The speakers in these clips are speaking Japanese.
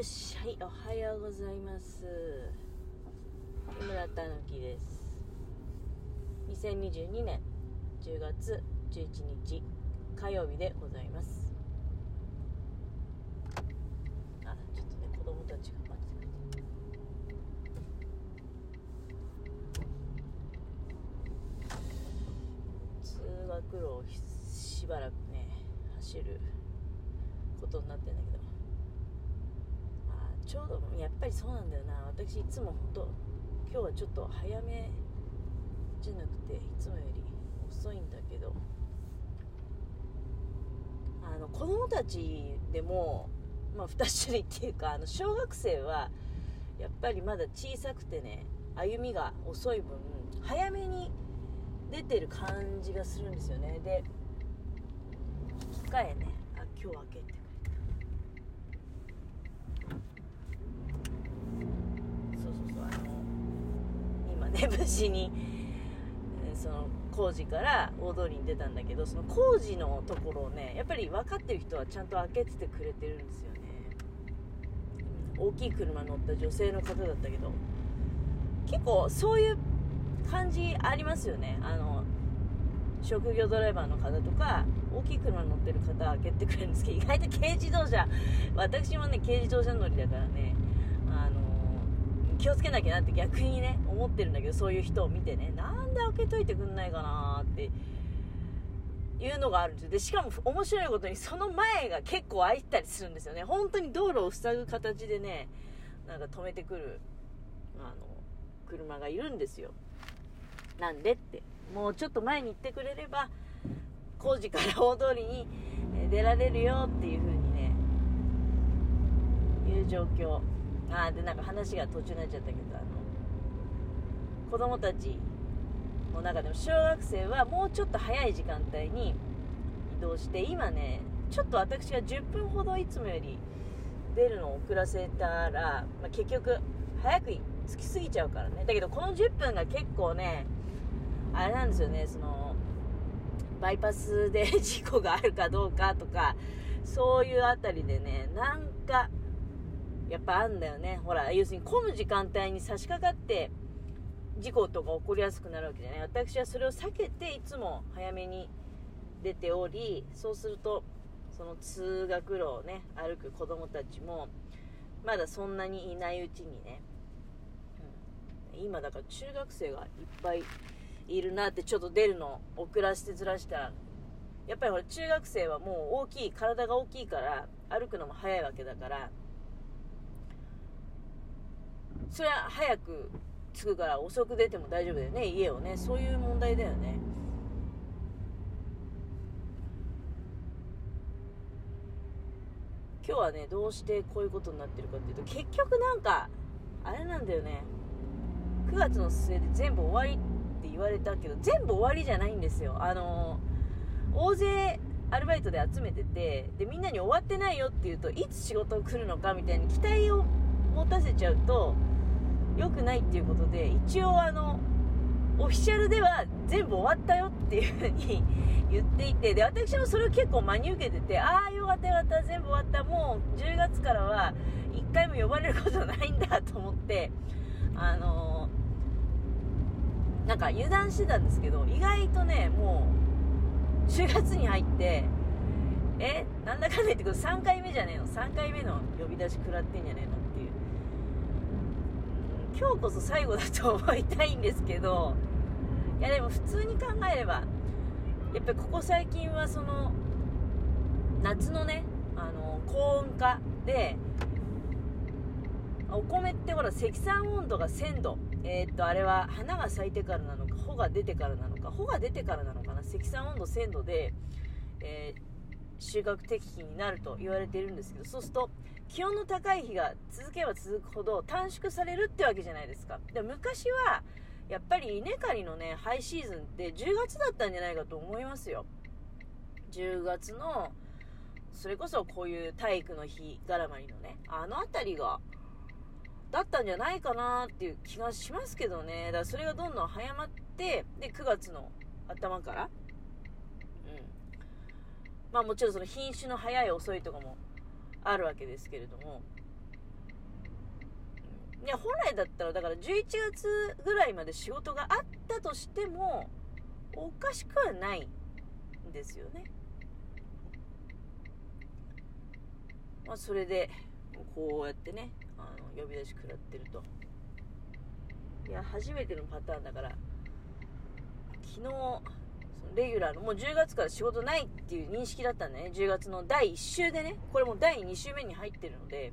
よしはいおはようございます。木村たぬきです。2022年10月11日火曜日でございます。あちょっとね子供たちが待ってくれて通学路をしばらくね走ることになってんだけど。ちょうどやっぱりそうなんだよな。私いつも本当今日はちょっと早めじゃなくていつもより遅いんだけど。あの子供たちでも、まあ、2種類っていうかあの小学生はやっぱりまだ小さくてね歩みが遅い分早めに出てる感じがするんですよね。で機械ね。あ今日開けてくれたそうそうそうあの今ね無事に。その工事から大通りに出たんだけどその工事のところをねやっぱり分かってる人はちゃんと開けててくれてるんですよね。大きい車乗った女性の方だったけど。結構そういう感じありますよね。あの職業ドライバーの方とか大きい車乗ってる方開けてくれるんですけど意外と軽自動車私もね軽自動車乗りだからね。気をつけなきゃなって逆にね思ってるんだけどそういう人を見てね。なんで開けといてくんないかなっていうのがあるんですよ。でしかも面白いことにその前が結構開いたりするんですよね。本当に道路を塞ぐ形でねなんか止めてくるあの車がいるんですよ。なんでってもうちょっと前に行ってくれれば工事から大通りにえ出られるよっていう風にねいう状況。あでなんか話が途中になっちゃったけどあの子供たちの中でも小学生はもうちょっと早い時間帯に移動して今ねちょっと私が10分ほどいつもより出るのを遅らせたら、まあ、結局早く着きすぎちゃうからね。だけどこの10分が結構ねあれなんですよねそのバイパスで事故があるかどうかとかそういうあたりでねなんかやっぱあんだよね。ほら要するに混む時間帯に差し掛かって事故とか起こりやすくなるわけじゃない。私はそれを避けていつも早めに出ておりそうするとその通学路をね歩く子供たちもまだそんなにいないうちにね、うん今だから中学生がいっぱいいるなってちょっと出るの遅らせてずらしたらやっぱりほら中学生はもう大きい体が大きいから歩くのも早いわけだからそれは早く着くから遅く出ても大丈夫だよね家をね。そういう問題だよね。今日はねどうしてこういうことになってるかっていうと結局なんかあれなんだよね。9月の末で全部終わりって言われたけど全部終わりじゃないんですよ。あの大勢アルバイトで集めててでみんなに終わってないよって言うといつ仕事来るのかみたいに期待を持たせちゃうと良くないっていうことで一応あのオフィシャルでは全部終わったよっていうふうに 言っていてで私もそれを結構真に受けててああよかったよかった全部終わったもう10月からは1回も呼ばれることないんだと思ってあのなんか油断してたんですけど意外とねもう10月に入ってえなんだかんだ言ってくる3回目じゃねえの3回目の呼び出し食らってんじゃねえのっていう。今日こそ最後だと思いたいんですけどいやでも普通に考えればやっぱりここ最近はその夏のねあの高温化でお米ってほら積算温度が1000度えーっとあれは花が咲いてからなのか穂が出てからなのか穂が出てからなのかな積算温度1000度で、えー収穫適期になると言われているんですけどそうすると気温の高い日が続けば続くほど短縮されるってわけじゃないですか。で昔はやっぱり稲刈りのねハイシーズンって10月だったんじゃないかと思いますよ。10月のそれこそこういう体育の日絡まりのねあの辺りがだったんじゃないかなっていう気がしますけどね。だからそれがどんどん早まってで9月の頭からうんまあもちろんその品種の早い遅いとかもあるわけですけれども。いや本来だったらだから11月ぐらいまで仕事があったとしてもおかしくはないんですよね。まあ、それでこうやってねあの呼び出し食らってると。いや初めてのパターンだから昨日そのレギュラーのもう10月から仕事ないっていう認識だったんだね。10月の第1週でね。これも第2週目に入ってるので。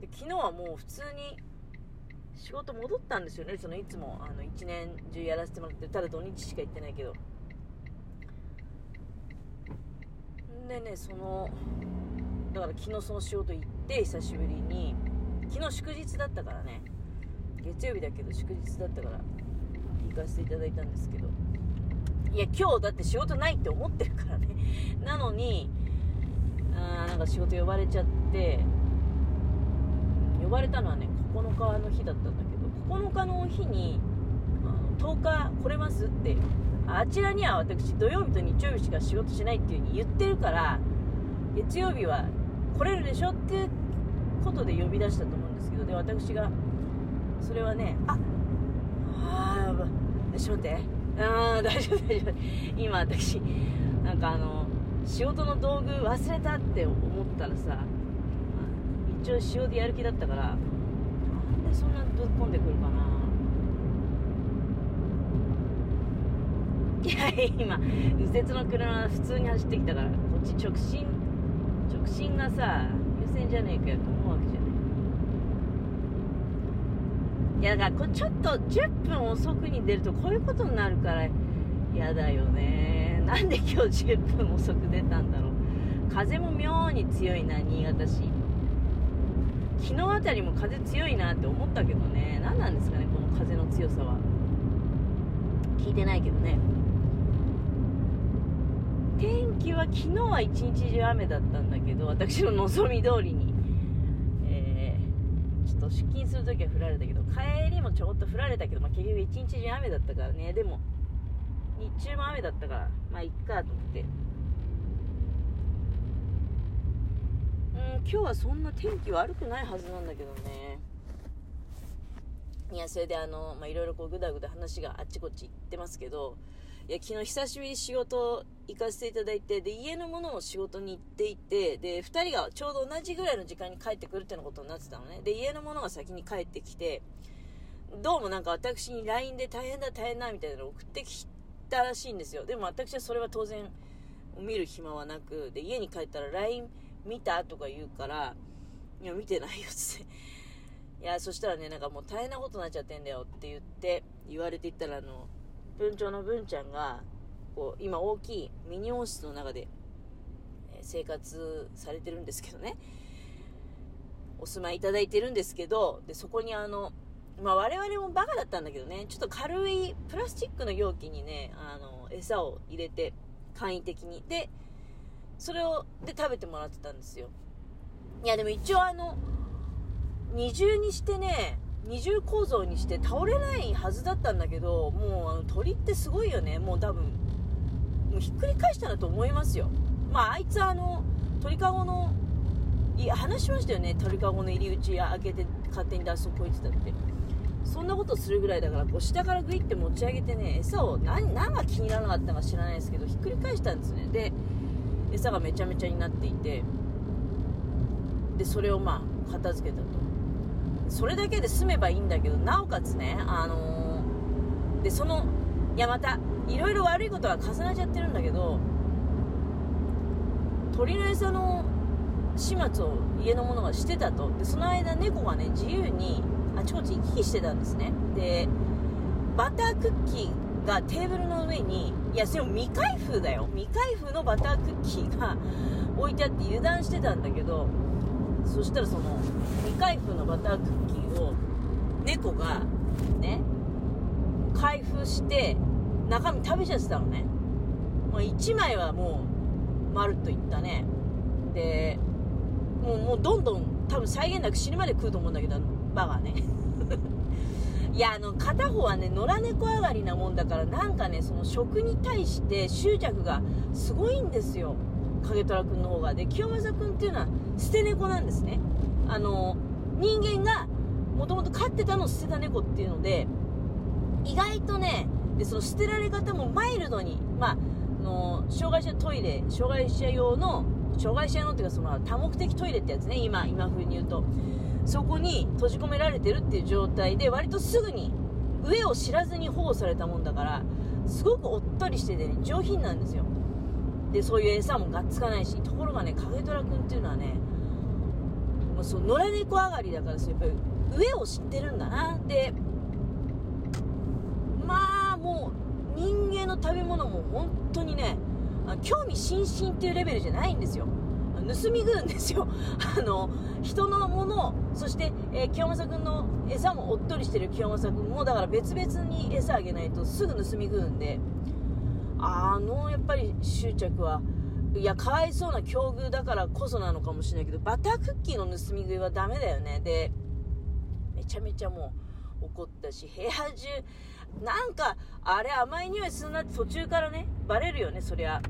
で昨日はもう普通に仕事戻ったんですよね。そのいつもあの1年中やらせてもらってただ土日しか行ってないけど。でねそのだから昨日その仕事行って久しぶりに。昨日祝日だったからね。月曜日だけど祝日だったから。かせていただいたんですけど。いや今日だって仕事ないって思ってるからね。なのにあーなんか仕事呼ばれちゃって呼ばれたのはね9日の日だったんだけど9日の日に10日来れますってあちらには私土曜日と日曜日しか仕事しないっていう風に言ってるから月曜日は来れるでしょっていうことで呼び出したと思うんですけどで私がそれはねあちょっと待って。あー大丈夫大丈夫。今私なんかあの仕事の道具忘れたって思ったらさ一応仕様でやる気だったからなんでそんなぶっ込んでくるかな。いや今右折の車普通に走ってきたからこっち直進直進がさ優先じゃねえかよと思うわけじゃないやだからちょっと10分遅くに出るとこういうことになるから嫌だよね。なんで今日10分遅く出たんだろう。風も妙に強いな新潟市。昨日あたりも風強いなって思ったけどね。何なんですかねこの風の強さは。聞いてないけどね。天気は昨日は一日中雨だったんだけど私の望み通りに、と出勤するときは降られたけど帰りもちょっと降られたけど、まあ、結局一日中雨だったからね。でも日中も雨だったからまあいっかと思って。うん今日はそんな天気悪くないはずなんだけどね。いやそれであのまあいろいろこうぐだぐだ話があっちこっち行ってますけどいや昨日久しぶりに仕事行かせていただいてで家のものも仕事に行っていてで2人がちょうど同じぐらいの時間に帰ってくるっていうことになってたのね。で家のものが先に帰ってきてどうもなんか私に LINE で大変だ大変だみたいなのを送ってきたらしいんですよ。でも私はそれは当然見る暇はなくで家に帰ったら LINE 見たとか言うからいや見てないよって。いやそしたらねなんかもう大変なことになっちゃってんだよって言って言われていったらあの文鳥の文ちゃんがこう今大きいミニ温室の中で生活されてるんですけどね。お住まいいただいてるんですけどでそこにあのまあ我々もバカだったんだけどね。ちょっと軽いプラスチックの容器にねあの餌を入れて簡易的に。でそれをで食べてもらってたんですよ。いやでも一応あの二重にしてね二重構造にして倒れないはずだったんだけどもうあの鳥ってすごいよね。もう多分もうひっくり返したんだと思いますよ。まああいつあの鳥かごのいや話しましたよね。鳥かごの入り口開けて勝手に脱走こいてたって。そんなことするぐらいだからこう下からグイって持ち上げてね餌を何何が気にならなかったか知らないですけどひっくり返したんですね。で餌がめちゃめちゃになっていてでそれをまあ片付けたと。それだけで済めばいいんだけどなおかつねあのーでそのいやまたいろいろ悪いことは重なっちゃってるんだけど鳥の餌の始末を家の者がしてたと。でその間猫がね自由にあちこち行き来してたんですね。でバタークッキーがテーブルの上にいやそれも未開封だよ。未開封のバタークッキーが置いてあって油断してたんだけどそしたらその未開封のバタークッキーを猫がね開封して中身食べちゃってたのね、まあ、1枚はもうまるっといったね。でもうもうどんどん多分際限なく死ぬまで食うと思うんだけどバカね。いやあの片方はね野良猫上がりなもんだからなんかねその食に対して執着がすごいんですよ。影虎くんの方が。で清正くんっていうのは捨て猫なんですね。あの人間がもともと飼ってたのを捨てた猫っていうので意外とねでその捨てられ方もマイルドにまあの障害者トイレ障害者用の障害者用のっていうかその多目的トイレってやつね今今風に言うと。そこに閉じ込められてるっていう状態で割とすぐに上を知らずに保護されたもんだからすごくおっとりしててね上品なんですよ。でそういう餌もがっつかないしところがね影虎君っていうのはねもうそう野良猫上がりだからやっぱり上を知ってるんだな。でまあもう人間の食べ物も本当にね興味津々っていうレベルじゃないんですよ。盗み食うんですよ。あの人のものそして、えー、清正君の餌もおっとりしてる清正君もだから別々に餌あげないとすぐ盗み食うんであのやっぱり執着はいやかわいそうな境遇だからこそなのかもしれないけどバタークッキーの盗み食いはダメだよね。でめちゃめちゃもう怒ったし部屋中なんかあれ甘い匂いするなって途中からねバレるよねそりゃ。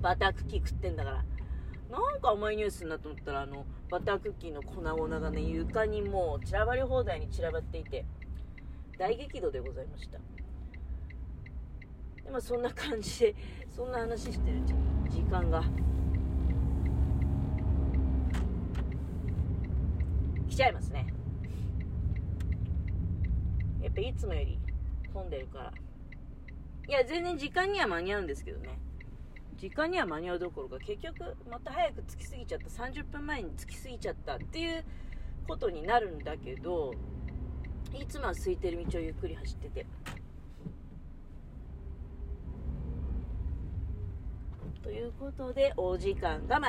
バタークッキー食ってんだから。なんか甘い匂いするなと思ったらあのバタークッキーの粉々がね床にもう散らばり放題に散らばっていて大激怒でございました。でまあそんな感じで そんな話してる時間が。来ちゃいますね。やっぱいつもより混んでるから。いや全然時間には間に合うんですけどね。時間には間に合うどころか結局また早く着きすぎちゃった。30分前に着きすぎちゃったっていうことになるんだけどいつもは空いてる道をゆっくり走ってて。ということでお時間が